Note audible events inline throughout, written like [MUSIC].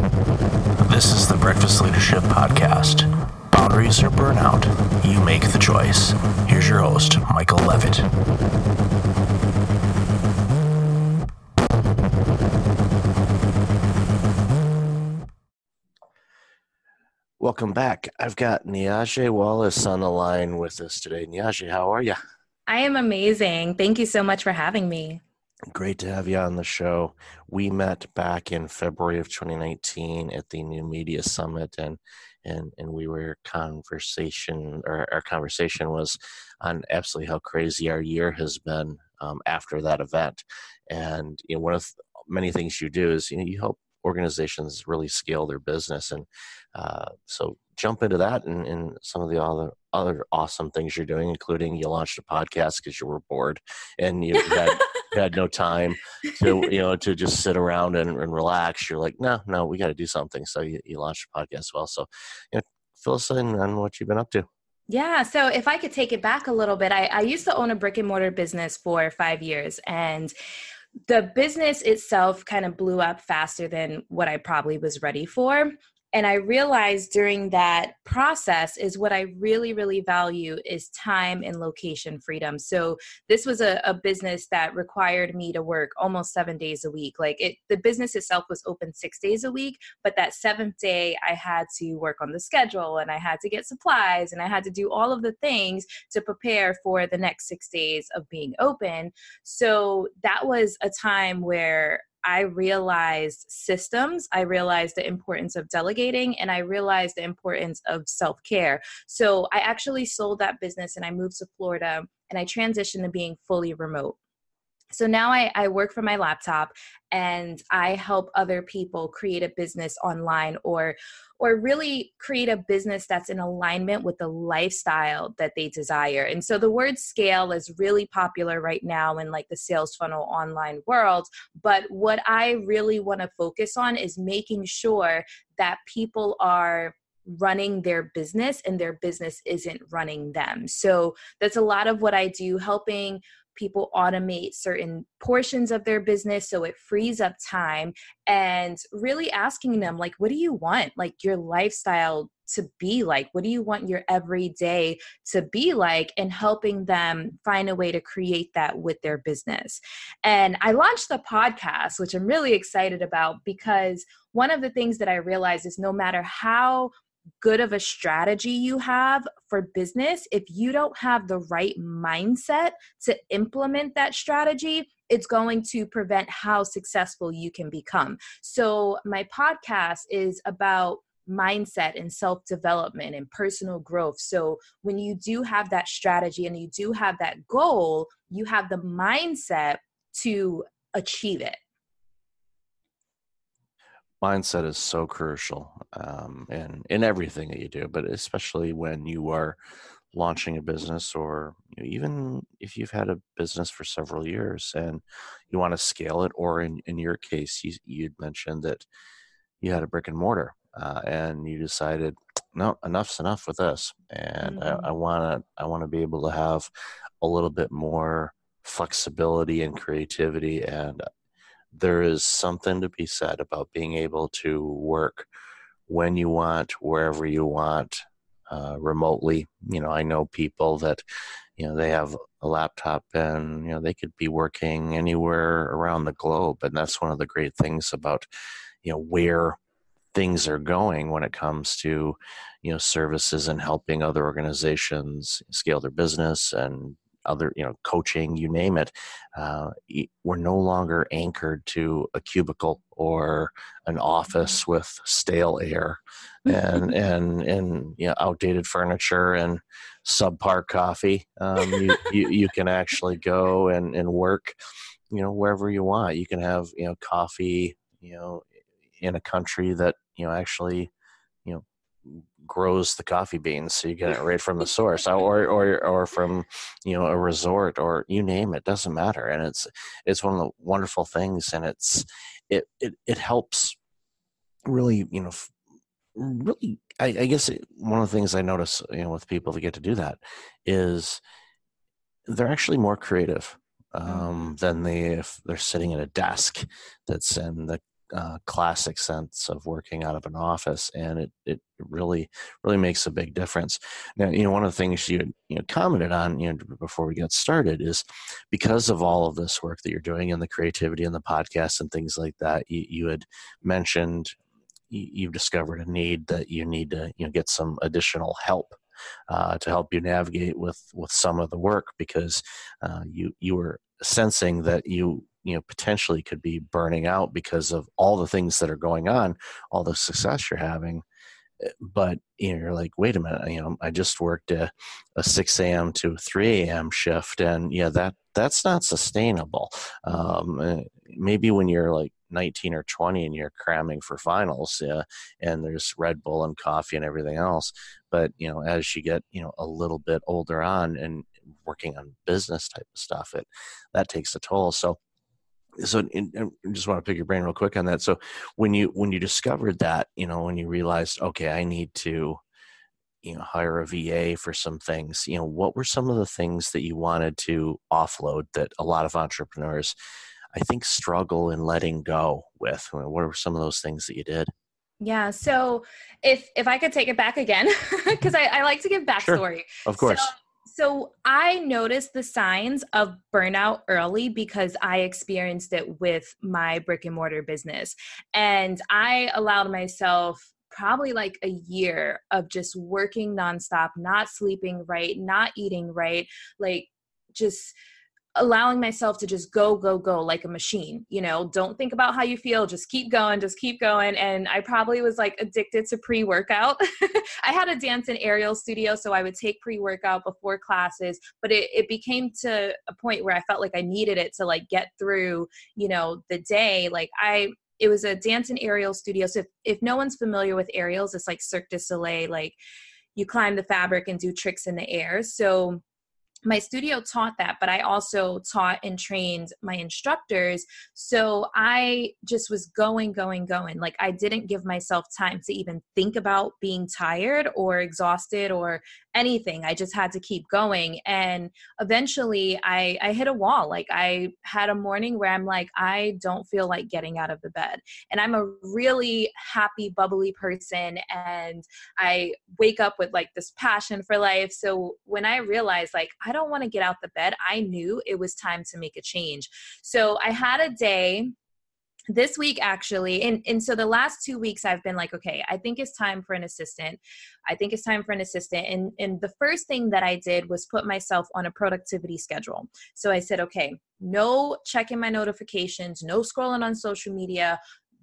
This is the Breakfast Leadership Podcast. Boundaries or burnout, you make the choice. Here's your host, Michael Levitt. Welcome back. I've got Niajae Wallace on the line with us today. Niajae, how are you? I am amazing. Thank you so much for having me. Great to have you on the show. We met back in February of 2019 at the New Media Summit, and and and we were conversation or our conversation was on absolutely how crazy our year has been um, after that event. And you know, one of many things you do is you know you help organizations really scale their business, and uh, so jump into that and, and some of the other other awesome things you're doing, including you launched a podcast because you were bored and you had [LAUGHS] had no time to you know to just sit around and, and relax you're like no no we got to do something so you, you launched a podcast as well so you know fill us in on what you've been up to yeah. So if I could take it back a little bit, I, I, used to own a brick and mortar business for five years. And the business itself kind of blew up faster than what I probably was ready for and i realized during that process is what i really really value is time and location freedom. So this was a, a, business that required me to work almost seven days a week. Like it the business itself was open six days a week but that seventh day i had to work on the schedule and i had to get supplies and i had to do all of the things to prepare for the next six days of being open. So that was a time where I realized systems, I realized the importance of delegating, and I realized the importance of self care. So I actually sold that business and I moved to Florida and I transitioned to being fully remote so now I, I, work from my laptop and i help other people create a business online or or really create a business that's in alignment with the lifestyle that they desire and so the word scale is really popular right now in like the sales funnel online world but what i really want to focus on is making sure that people are running their business and their business isn't running them. So that's a lot of what I do, helping people automate certain portions of their business so it frees up time and really asking them like what do you want like your lifestyle to be like? What do you want your everyday to be like? and helping them find a way to create that with their business. And i launched the podcast which i'm really excited about because one of the things that i realized is no matter how good of a strategy you have for business, if you don't have the right mindset to implement that strategy, it's going to prevent how successful you can become. So, my podcast is about mindset and self development and personal growth. So, when you do have that strategy and you do have that goal, you have the mindset to achieve it mindset is so crucial um, in in everything that you do, but especially when you are launching a business or you know, even if you've had a business for several years and you want to scale it or in, in your case you, you'd mentioned that you had a brick and mortar uh, and you decided no enough's enough with this and mm-hmm. i want to i want to be able to have a little bit more flexibility and creativity and there is something to be said about being able to work when you want, wherever you want, uh, remotely. You know, I know people that, you know, they have a laptop and, you know, they could be working anywhere around the globe. And that's one of the great things about, you know, where things are going when it comes to, you know, services and helping other organizations scale their business and other you know coaching you name it uh, we're no longer anchored to a cubicle or an office with stale air and [LAUGHS] and and you know outdated furniture and subpar coffee. Um, you, [LAUGHS] you, you can actually go and and work you know wherever you want. You can have you know coffee you know in a country that you know actually grows the coffee beans so you get it right from the source [LAUGHS] or or or from you know a resort or you name it doesn't matter and it's it's one of the wonderful things and it's it it, it helps really you know really I, I guess it, one of the things I notice you know with people that get to do that is they're actually more creative mm. um, than they if they're sitting at a desk that's in the uh, classic sense of working out of an office, and it it really really makes a big difference. Now, you know, one of the things you you know commented on you know before we get started is because of all of this work that you're doing and the creativity and the podcast and things like that. You, you had mentioned you've discovered a need that you need to you know get some additional help uh, to help you navigate with with some of the work because uh, you you were sensing that you you know potentially could be burning out because of all the things that are going on all the success you're having eh, but you know, you're like wait a minute you know i just worked a, a 6 a.m to 3 a.m shift and yeah that that's not sustainable. Um, eh, maybe when you're like 19 or 20 and you're cramming for finals yeah, and there's red bull and coffee and everything else but you know as you get you know a little bit older on and working on business type of stuff it that takes a toll. So so in, I just want to pick your brain real quick on that. So when you when you discovered that, you know, when you realized, okay, I need to, you know, hire a VA for some things, you know, what were some of the things that you wanted to offload that a lot of entrepreneurs, I think, struggle in letting go with? What were some of those things that you did? Yeah. So if if I could take it back again, [LAUGHS] because I, I, like to give backstory. Sure. Of course. So, so I noticed the signs of burnout early because I experienced it with my brick and mortar business. And I allowed myself probably like a year of just working nonstop, not sleeping right, not eating right, like just allowing myself to just go go go like a machine you know? Don't think about how you feel just keep going just keep going. And i probably was like addicted to pre-workout. [LAUGHS] I had a dance and aerial studio so i would take pre-workout before classes but it, it became to a point where i felt like i needed it to like get through you know the day. Like i it was a dance and aerial studio so if, if no one's familiar with aerials it's like cirque du soleil like you climb the fabric and do tricks in the air. So my studio taught that, but I also taught and trained my instructors. So I just was going, going, going. Like I didn't give myself time to even think about being tired or exhausted or anything. I just had to keep going. And eventually I, I hit a wall. Like I had a morning where I'm like, I don't feel like getting out of the bed. And I'm a really happy, bubbly person. And I wake up with like this passion for life. So when I realized like, I don't want to get out the bed, I knew it was time to make a change. So I had a day this week actually and, and so the last two weeks i've been like okay i think it's time for an assistant. I think it's time for an assistant. And and the first thing that i did was put myself on a productivity schedule. So i said okay no checking my notifications no scrolling on social media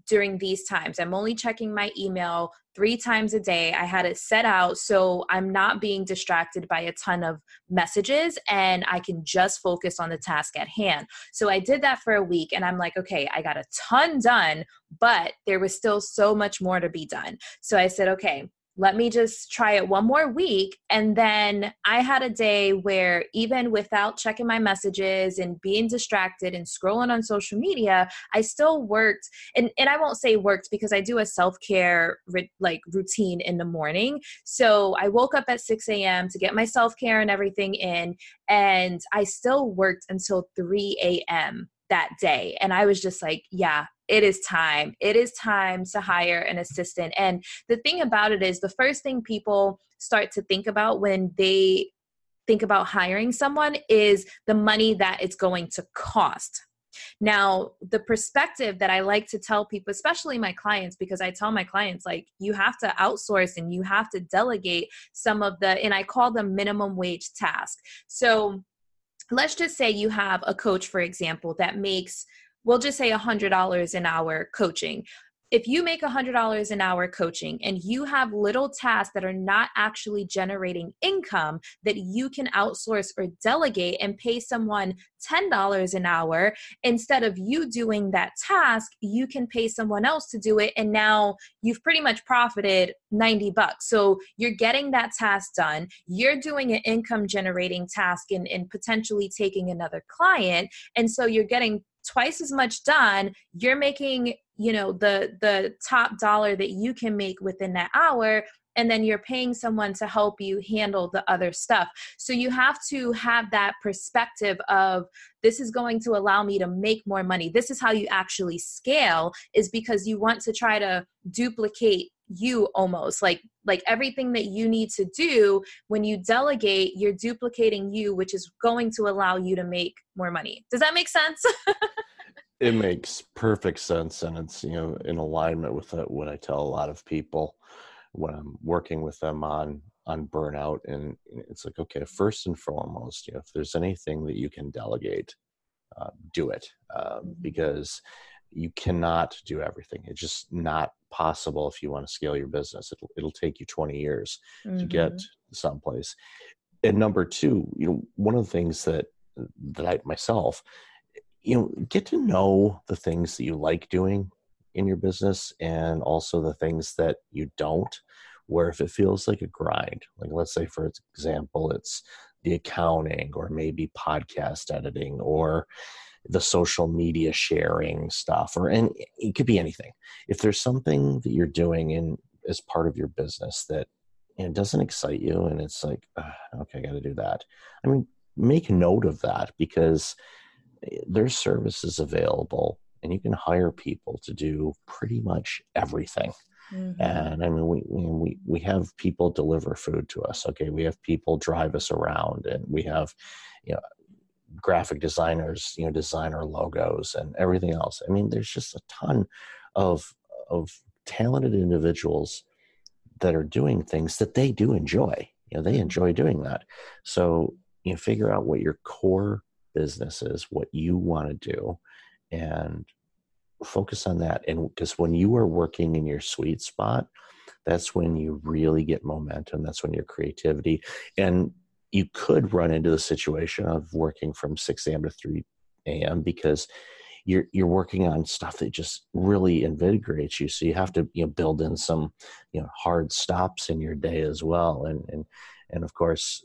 during these times. I'm only checking my email three times a day. I had it set out so I'm not being distracted by a ton of messages and I can just focus on the task at hand. So I did that for a week and I'm like, okay, I got a ton done, but there was still so much more to be done. So I said, okay, let me just try it one more week. And then I had a day where, even without checking my messages and being distracted and scrolling on social media, I still worked. And, and I won't say worked because I do a self care like routine in the morning. So I woke up at 6 a.m. to get my self care and everything in. And I still worked until 3 a.m that day. And I was just like, yeah, it is time. It is time to hire an assistant. And the thing about it is, the first thing people start to think about when they think about hiring someone is the money that it's going to cost. Now, the perspective that I like to tell people, especially my clients, because I tell my clients, like, you have to outsource and you have to delegate some of the, and I call them minimum wage tasks. So, let's just say you have a coach, for example, that makes, we'll just say $100 an hour coaching if you make $100 an hour coaching and you have little tasks that are not actually generating income that you can outsource or delegate and pay someone $10 an hour instead of you doing that task you can pay someone else to do it and now you've pretty much profited 90 bucks. So you're getting that task done you're doing an income generating task and, and potentially taking another client and so you're getting twice as much done you're making you know the the top dollar that you can make within that hour and then you're paying someone to help you handle the other stuff. So you have to have that perspective of this is going to allow me to make more money. This is how you actually scale is because you want to try to duplicate you almost like like everything that you need to do when you delegate you're duplicating you which is going to allow you to make more money does that make sense [LAUGHS] it makes perfect sense and it's you know in alignment with what i tell a lot of people when I'm working with them on on burnout and it's like okay first and foremost you know if there's anything that you can delegate uh, do it uh, because you cannot do everything it's just not possible if you want to scale your business it'll, it'll take you 20 years mm-hmm. to get mm-hmm. someplace and number two you know one of the things that that i myself you know get to know the things that you like doing in your business and also the things that you don't where if it feels like a grind like let's say for example it's the accounting or maybe podcast editing or the social media sharing stuff or and it could be anything. If there's something that you're doing in as part of your business that you know, doesn't excite you and it's like okay i got to do that. I mean make note of that because there's services available and you can hire people to do pretty much everything. Mm-hmm. And I mean, we, we we have people deliver food to us. Okay, we have people drive us around, and we have, you know, graphic designers, you know, design our logos and everything else. I mean, there's just a ton of of talented individuals that are doing things that they do enjoy. You know, they enjoy doing that. So you know, figure out what your core business is, what you want to do, and focus on that. And because when you are working in your sweet spot that's when you really get momentum that's when your creativity and you could run into the situation of working from 6 a.m to 3 a.m because you're you're working on stuff that just really invigorates you. So you have to you know build in some you know hard stops in your day as well. And and and of course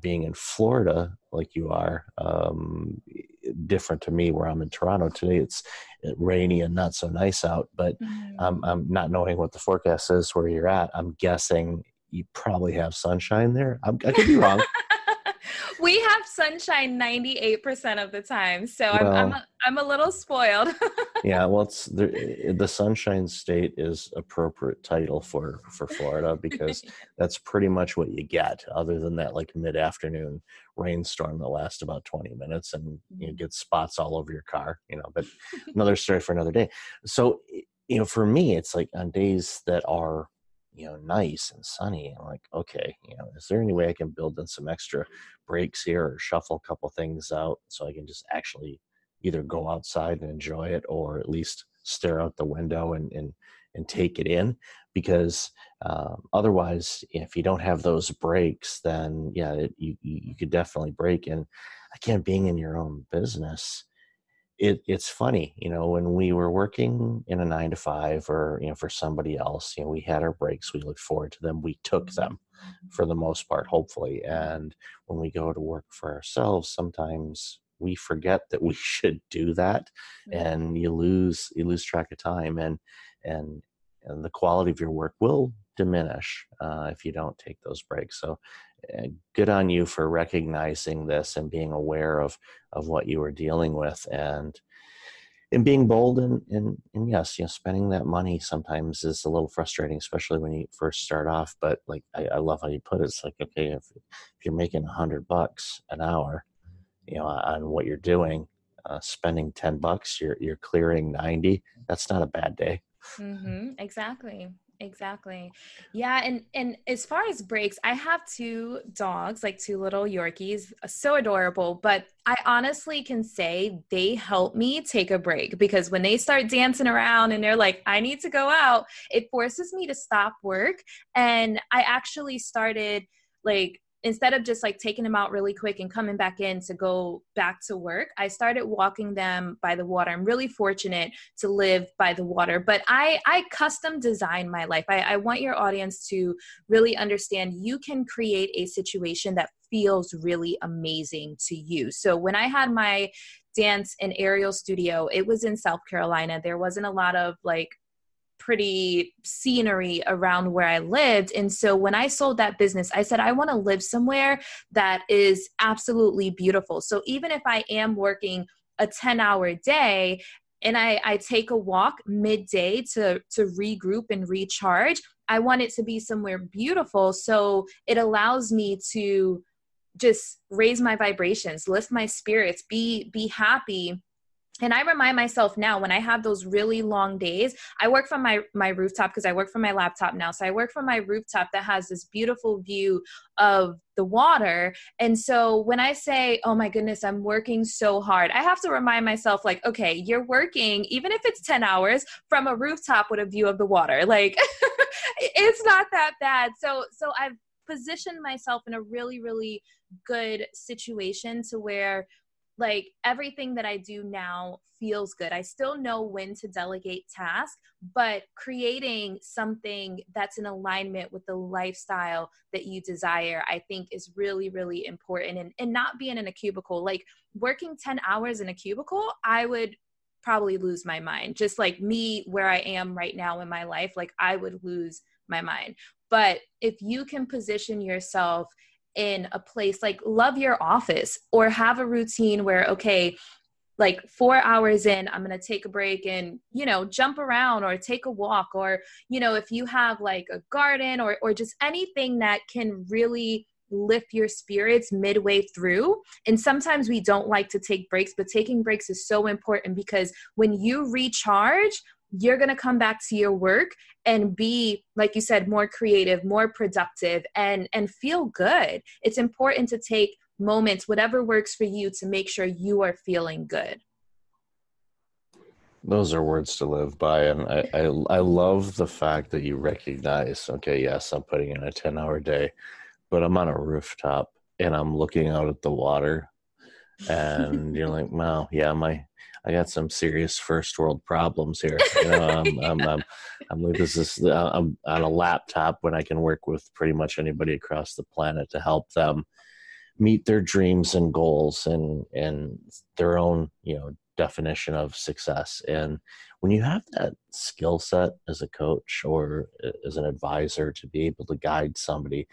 being in Florida like you are, um, different to me where I'm in Toronto today. It's rainy and not so nice out, but mm-hmm. I'm, I'm not knowing what the forecast is where you're at. I'm guessing you probably have sunshine there. I'm, I could be wrong. [LAUGHS] we have sunshine 98% of the time. So well, I'm, I'm, a, I'm a little spoiled. [LAUGHS] yeah. Well, it's the, the sunshine state is appropriate title for, for Florida because [LAUGHS] that's pretty much what you get other than that like mid afternoon rainstorm that lasts about 20 minutes and you mm-hmm. get spots all over your car, you know, but another story for another day. So, you know, for me, it's like on days that are you know nice and sunny i'm like okay you know is there any way i can build in some extra breaks here or shuffle a couple things out so i can just actually either go outside and enjoy it or at least stare out the window and and, and take it in? Because um, otherwise if you don't have those breaks then yeah it, you you could definitely break and again being in your own business it, it's funny, you know, when we were working in a nine to five or, you know, for somebody else, you know, we had our breaks, we looked forward to them, we took mm-hmm. them for the most part, hopefully. And when we go to work for ourselves, sometimes we forget that we [LAUGHS] should do that and you lose, you lose track of time and, and, and the quality of your work will diminish uh, if you don't take those breaks. So good on you for recognizing this and being aware of of what you were dealing with and and being bold and, and and yes you know spending that money sometimes is a little frustrating especially when you first start off but like i, I love how you put it it's like okay if, if you're making a hundred bucks an hour you know on what you're doing uh, spending 10 bucks you're you're clearing 90 that's not a bad day. Mm-hmm, exactly exactly. Yeah and and as far as breaks i have two dogs like two little yorkies uh, so adorable but i honestly can say they help me take a break because when they start dancing around and they're like i need to go out it forces me to stop work and i actually started like instead of just like taking them out really quick and coming back in to go back to work, I started walking them by the water. I'm really fortunate to live by the water, but I, I custom design my life. I, I want your audience to really understand you can create a situation that feels really amazing to you. So when I had my dance and aerial studio. It was in South Carolina. There wasn't a lot of like pretty scenery around where I lived. And so when I sold that business, I said, I want to live somewhere that is absolutely beautiful. So even if I am working a 10 hour day and I, I take a walk midday to, to regroup and recharge, I want it to be somewhere beautiful. So it allows me to just raise my vibrations, lift my spirits, be, be happy and i remind myself now when i have those really long days i work from my my rooftop because i work from my laptop now. So i work from my rooftop that has this beautiful view of the water. And so when i say oh my goodness i'm working so hard i have to remind myself like okay you're working even if it's 10 hours from a rooftop with a view of the water. Like [LAUGHS] it's not that bad. So so i've positioned myself in a really really good situation to where like everything that I do now feels good. I still know when to delegate tasks, but creating something that's in alignment with the lifestyle that you desire, I think is really, really important. And, and not being in a cubicle, like working 10 hours in a cubicle, I would probably lose my mind. Just like me, where I am right now in my life, like I would lose my mind. But if you can position yourself in a place like love your office or have a routine where okay like four hours in i'm going to take a break and you know jump around or take a walk or you know if you have like a garden or or just anything that can really lift your spirits midway through. And sometimes we don't like to take breaks but taking breaks is so important because when you recharge you're going to come back to your work and be like you said more creative more productive and and feel good. It's important to take moments whatever works for you to make sure you are feeling good. Those are words to live by and I, I i love the fact that you recognize okay yes i'm putting in a 10 hour day but i'm on a rooftop and i'm looking out at the water and you're [LAUGHS] like wow yeah my I got some serious first world problems here. You know, I'm, [LAUGHS] I'm, I'm, I'm, like, this is, uh, I'm on a laptop when I can work with pretty much anybody across the planet to help them meet their dreams and goals and, and their own, you know, definition of success. And when you have that skill set as a coach or uh, as an advisor to be able to guide somebody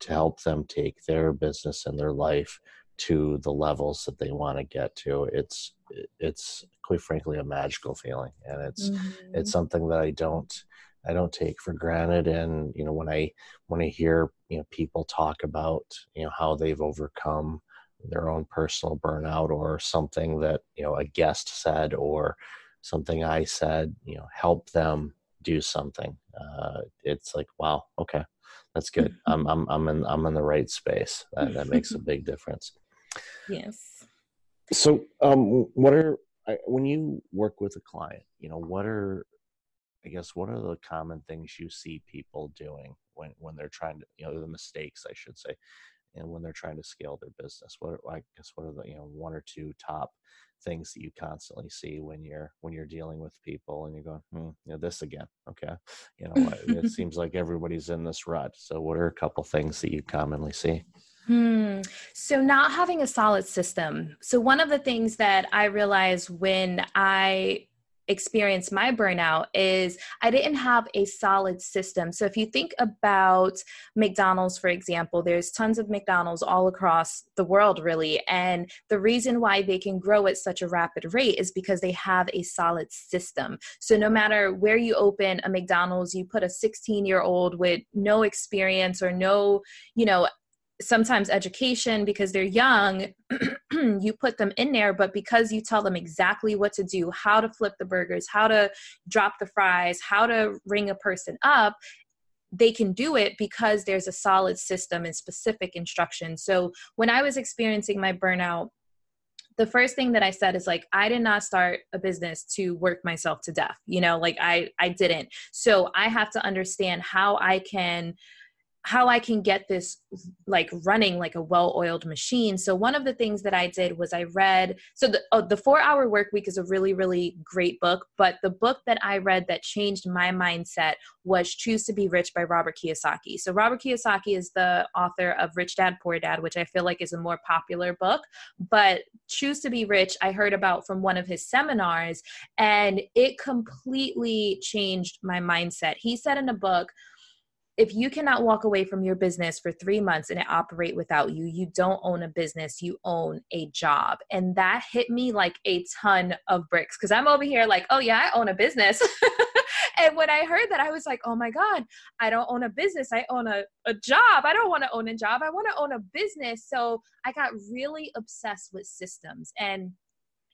to help them take their business and their life to the levels that they want to get to it's it's quite frankly a magical feeling and it's mm-hmm. it's something that i don't i don't take for granted and you know when i when i hear you know people talk about you know how they've overcome their own personal burnout or something that you know a guest said or something i said you know help them do something uh, it's like wow okay that's good. [LAUGHS] I'm i'm i'm in i'm in the right space. That, that makes a [LAUGHS] big difference Yes. So, um, what are when you work with a client? You know, what are I guess what are the common things you see people doing when when they're trying to you know the mistakes I should say, and when they're trying to scale their business? What are, I guess what are the you know one or two top things that you constantly see when you're when you're dealing with people and you're going hmm, you know this again okay you know it [LAUGHS] seems like everybody's in this rut so what are a couple things that you commonly see Hmm. So, not having a solid system. So, one of the things that I realized when I experienced my burnout is I didn't have a solid system. So if you think about McDonald's, for example, there's tons of McDonald's all across the world, really. And the reason why they can grow at such a rapid rate is because they have a solid system. So no matter where you open a McDonald's, you put a 16 year old with no experience or no, you know, sometimes education because they're young [CLEARS THROAT] you put them in there but because you tell them exactly what to do how to flip the burgers how to drop the fries how to ring a person up they can do it because there's a solid system and specific instructions. So when i was experiencing my burnout the first thing that i said is like i did not start a business to work myself to death you know like i i didn't. So i have to understand how i can how I can get this like running like a well-oiled machine. So one of the things that I did was I read so the oh, the 4-hour work week is a really really great book, but the book that I read that changed my mindset was Choose to be Rich by Robert Kiyosaki. So Robert Kiyosaki is the author of Rich Dad Poor Dad, which I feel like is a more popular book, but Choose to be Rich I heard about from one of his seminars and it completely changed my mindset. He said in a book if you cannot walk away from your business for three months and it operate without you, you don't own a business, you own a job. And that hit me like a ton of bricks because I'm over here like, oh yeah, I own a business. [LAUGHS] and when I heard that, I was like, oh my God, I don't own a business. I own a, a job. I don't want to own a job. I want to own a business. So I got really obsessed with systems. And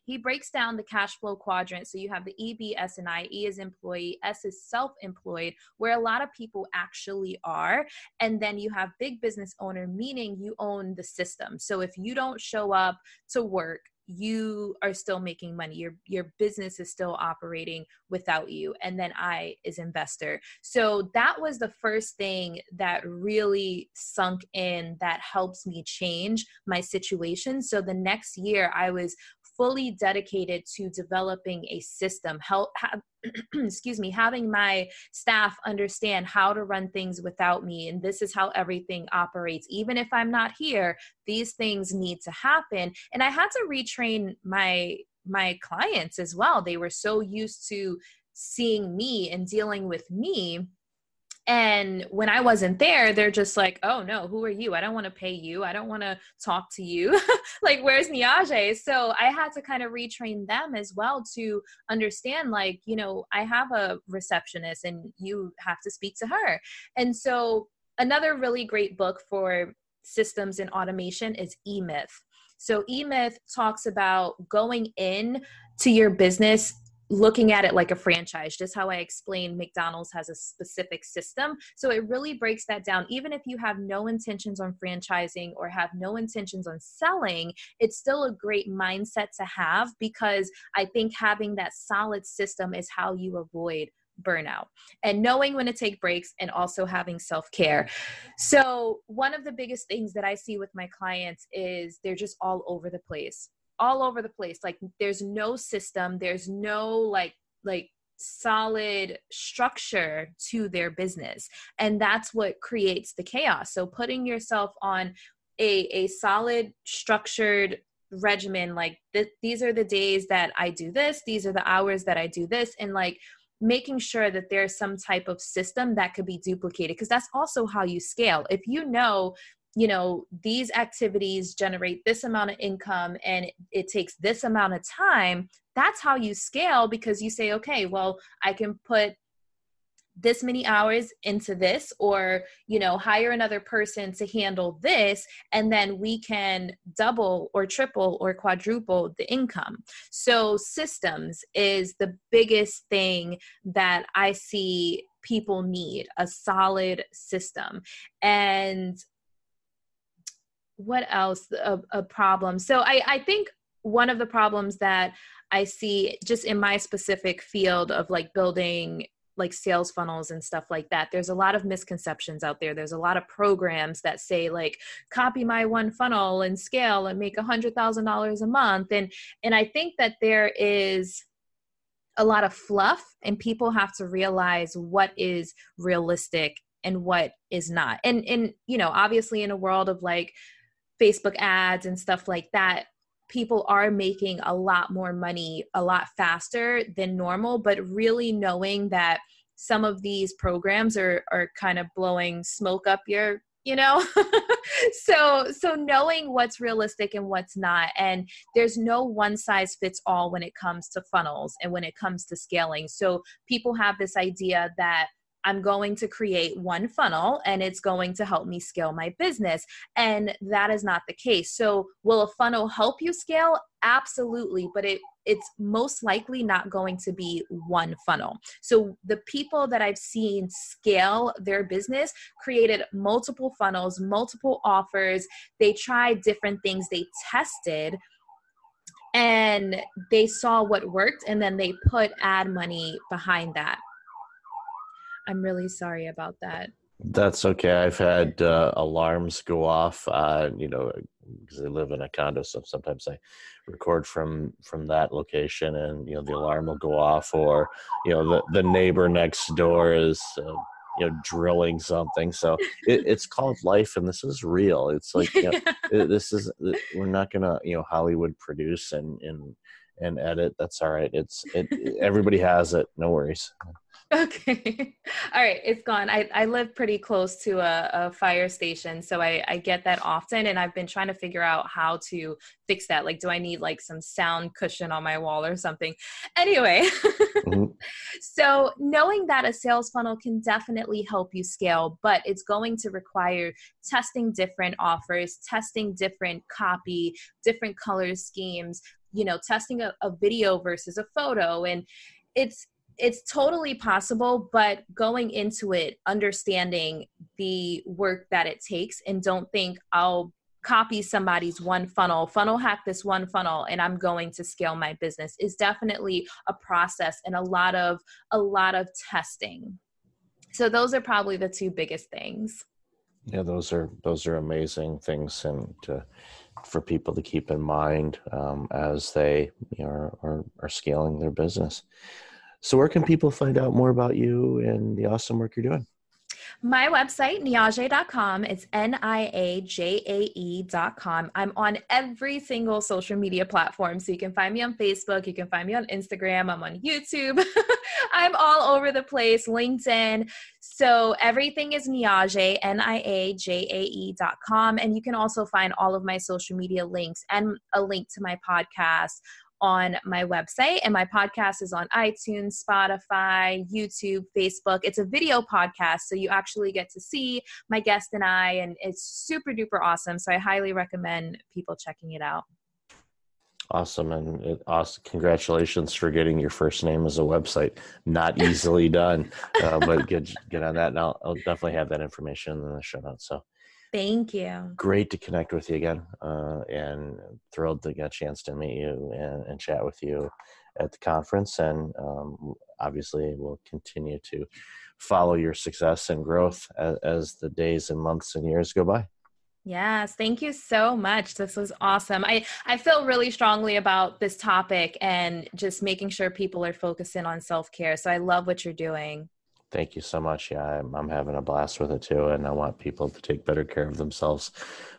he breaks down the cash flow quadrant. So you have the E, B, S, and I. E is employee, S is self employed, where a lot of people actually are. And then you have big business owner, meaning you own the system. So if you don't show up to work, you are still making money your your business is still operating without you and then i is investor so that was the first thing that really sunk in that helps me change my situation so the next year i was fully dedicated to developing a system help have, [CLEARS THROAT] excuse me having my staff understand how to run things without me and this is how everything operates. Even if i'm not here these things need to happen. And i had to retrain my my clients as well. They were so used to seeing me and dealing with me and when I wasn't there, they're just like, oh no, who are you? I don't want to pay you. I don't want to talk to you. [LAUGHS] like, where's Niajae? So I had to kind of retrain them as well to understand, like, you know, I have a receptionist and you have to speak to her. And so another really great book for systems and automation is E Myth. So E Myth talks about going in to your business looking at it like a franchise, just how I explained McDonald's has a specific system. So it really breaks that down. Even if you have no intentions on franchising or have no intentions on selling, it's still a great mindset to have because I think having that solid system is how you avoid burnout and knowing when to take breaks and also having self-care. So one of the biggest things that I see with my clients is they're just all over the place all over the place. Like there's no system there's no like like solid structure to their business. And that's what creates the chaos. So putting yourself on a a solid structured regimen like th- these are the days that I do this these are the hours that I do this and like making sure that there's some type of system that could be duplicated because that's also how you scale. If you know you know these activities generate this amount of income and it, takes this amount of time that's how you scale because you say okay well i can put this many hours into this or you know hire another person to handle this and then we can double or triple or quadruple the income. So systems is the biggest thing that i see people need a solid system. And what else a, a problem? So i i think one of the problems that i see just in my specific field of like building like sales funnels and stuff like that there's a lot of misconceptions out there. There's a lot of programs that say like copy my one funnel and scale and make a hundred thousand dollars a month. And and i think that there is a lot of fluff and people have to realize what is realistic and what is not. And and you know obviously in a world of like Facebook ads and stuff like that, people are making a lot more money a lot faster than normal, but really knowing that some of these programs are are kind of blowing smoke up your you know? [LAUGHS] So so knowing what's realistic and what's not and there's no one size fits all when it comes to funnels and when it comes to scaling. So people have this idea that I'm going to create one funnel and it's going to help me scale my business. And that is not the case. So, will a funnel help you scale? Absolutely, but it it's most likely not going to be one funnel. So the people that I've seen scale their business created multiple funnels, multiple offers. They tried different things, they tested and they saw what worked and then they put ad money behind that I'm really sorry about that. That's okay. I've had uh, alarms go off. Uh, you know, because I live in a condo, so sometimes I record from from that location, and you know the alarm will go off, or you know the the neighbor next door is. Uh, you know, drilling something. So it, it's called life, and this is real. It's like you know, [LAUGHS] this is we're not gonna you know Hollywood produce and and and edit. That's all right. It's it. everybody has it. No worries. Okay. [LAUGHS] All right. It's gone. I, I live pretty close to a, a fire station. So I, I get that often. And I've been trying to figure out how to fix that. Like, do I need like some sound cushion on my wall or something? Anyway. [LAUGHS] mm-hmm. So knowing that a sales funnel can definitely help you scale, but it's going to require testing different offers, testing different copy, different color schemes, you know, testing a, a video versus a photo. And it's it's totally possible, but going into it, understanding the work that it takes, and don't think I'll copy somebody's one funnel, funnel hack this one funnel, and I'm going to scale my business is definitely a process and a lot of a lot of testing. So those are probably the two biggest things. Yeah, those are those are amazing things, and to, for people to keep in mind um, as they you know, are, are, are scaling their business. So, where can people find out more about you and the awesome work you're doing? My website, niajae.com. It's N I A J A E.com. I'm on every single social media platform. So you can find me on Facebook, you can find me on Instagram, I'm on YouTube. [LAUGHS] I'm all over the place, LinkedIn. So everything is Niajae, N I A J A E.com. And you can also find all of my social media links and a link to my podcast on my website, and my podcast is on iTunes, Spotify, YouTube, Facebook. It's a video podcast, so you actually get to see my guest and I, and it's super duper awesome. So I highly recommend people checking it out. Awesome, and it, awesome. congratulations for getting your first name as a website. Not easily done, uh, but get get on that, and I'll, I'll definitely have that information in the show notes. So Thank you. Great to connect with you again, uh, and thrilled to get a chance to meet you and, and chat with you at the conference. And um, obviously, we'll continue to follow your success and growth as, as the days and months and years go by. Yes, thank you so much. This was awesome. I, I feel really strongly about this topic and just making sure people are focusing on self care. So I love what you're doing. Thank you so much. Yeah, I'm, I'm having a blast with it too. And I want people to take better care of themselves,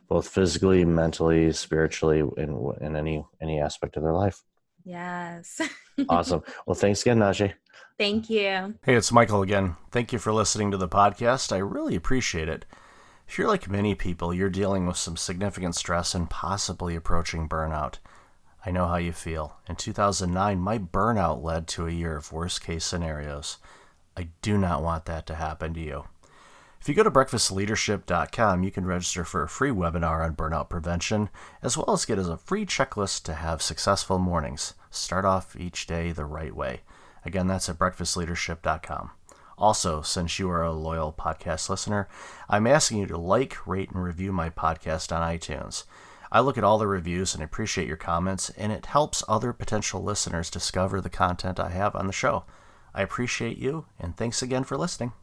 both physically, mentally, spiritually, in, in any, any aspect of their life. Yes. [LAUGHS] awesome. Well, thanks again, Niajae. Thank you. Hey, it's Michael again. Thank you for listening to the podcast. I really appreciate it. If you're like many people, you're dealing with some significant stress and possibly approaching burnout. I know how you feel. In 2009, my burnout led to a year of worst case scenarios. I do not want that to happen to you. If you go to breakfastleadership.com, you can register for a free webinar on burnout prevention, as well as get a free checklist to have successful mornings. Start off each day the right way. Again, that's at breakfastleadership.com. Also, since you are a loyal podcast listener, I'm asking you to like, rate, and review my podcast on iTunes. I look at all the reviews and appreciate your comments, and it helps other potential listeners discover the content I have on the show. I appreciate you, and thanks again for listening.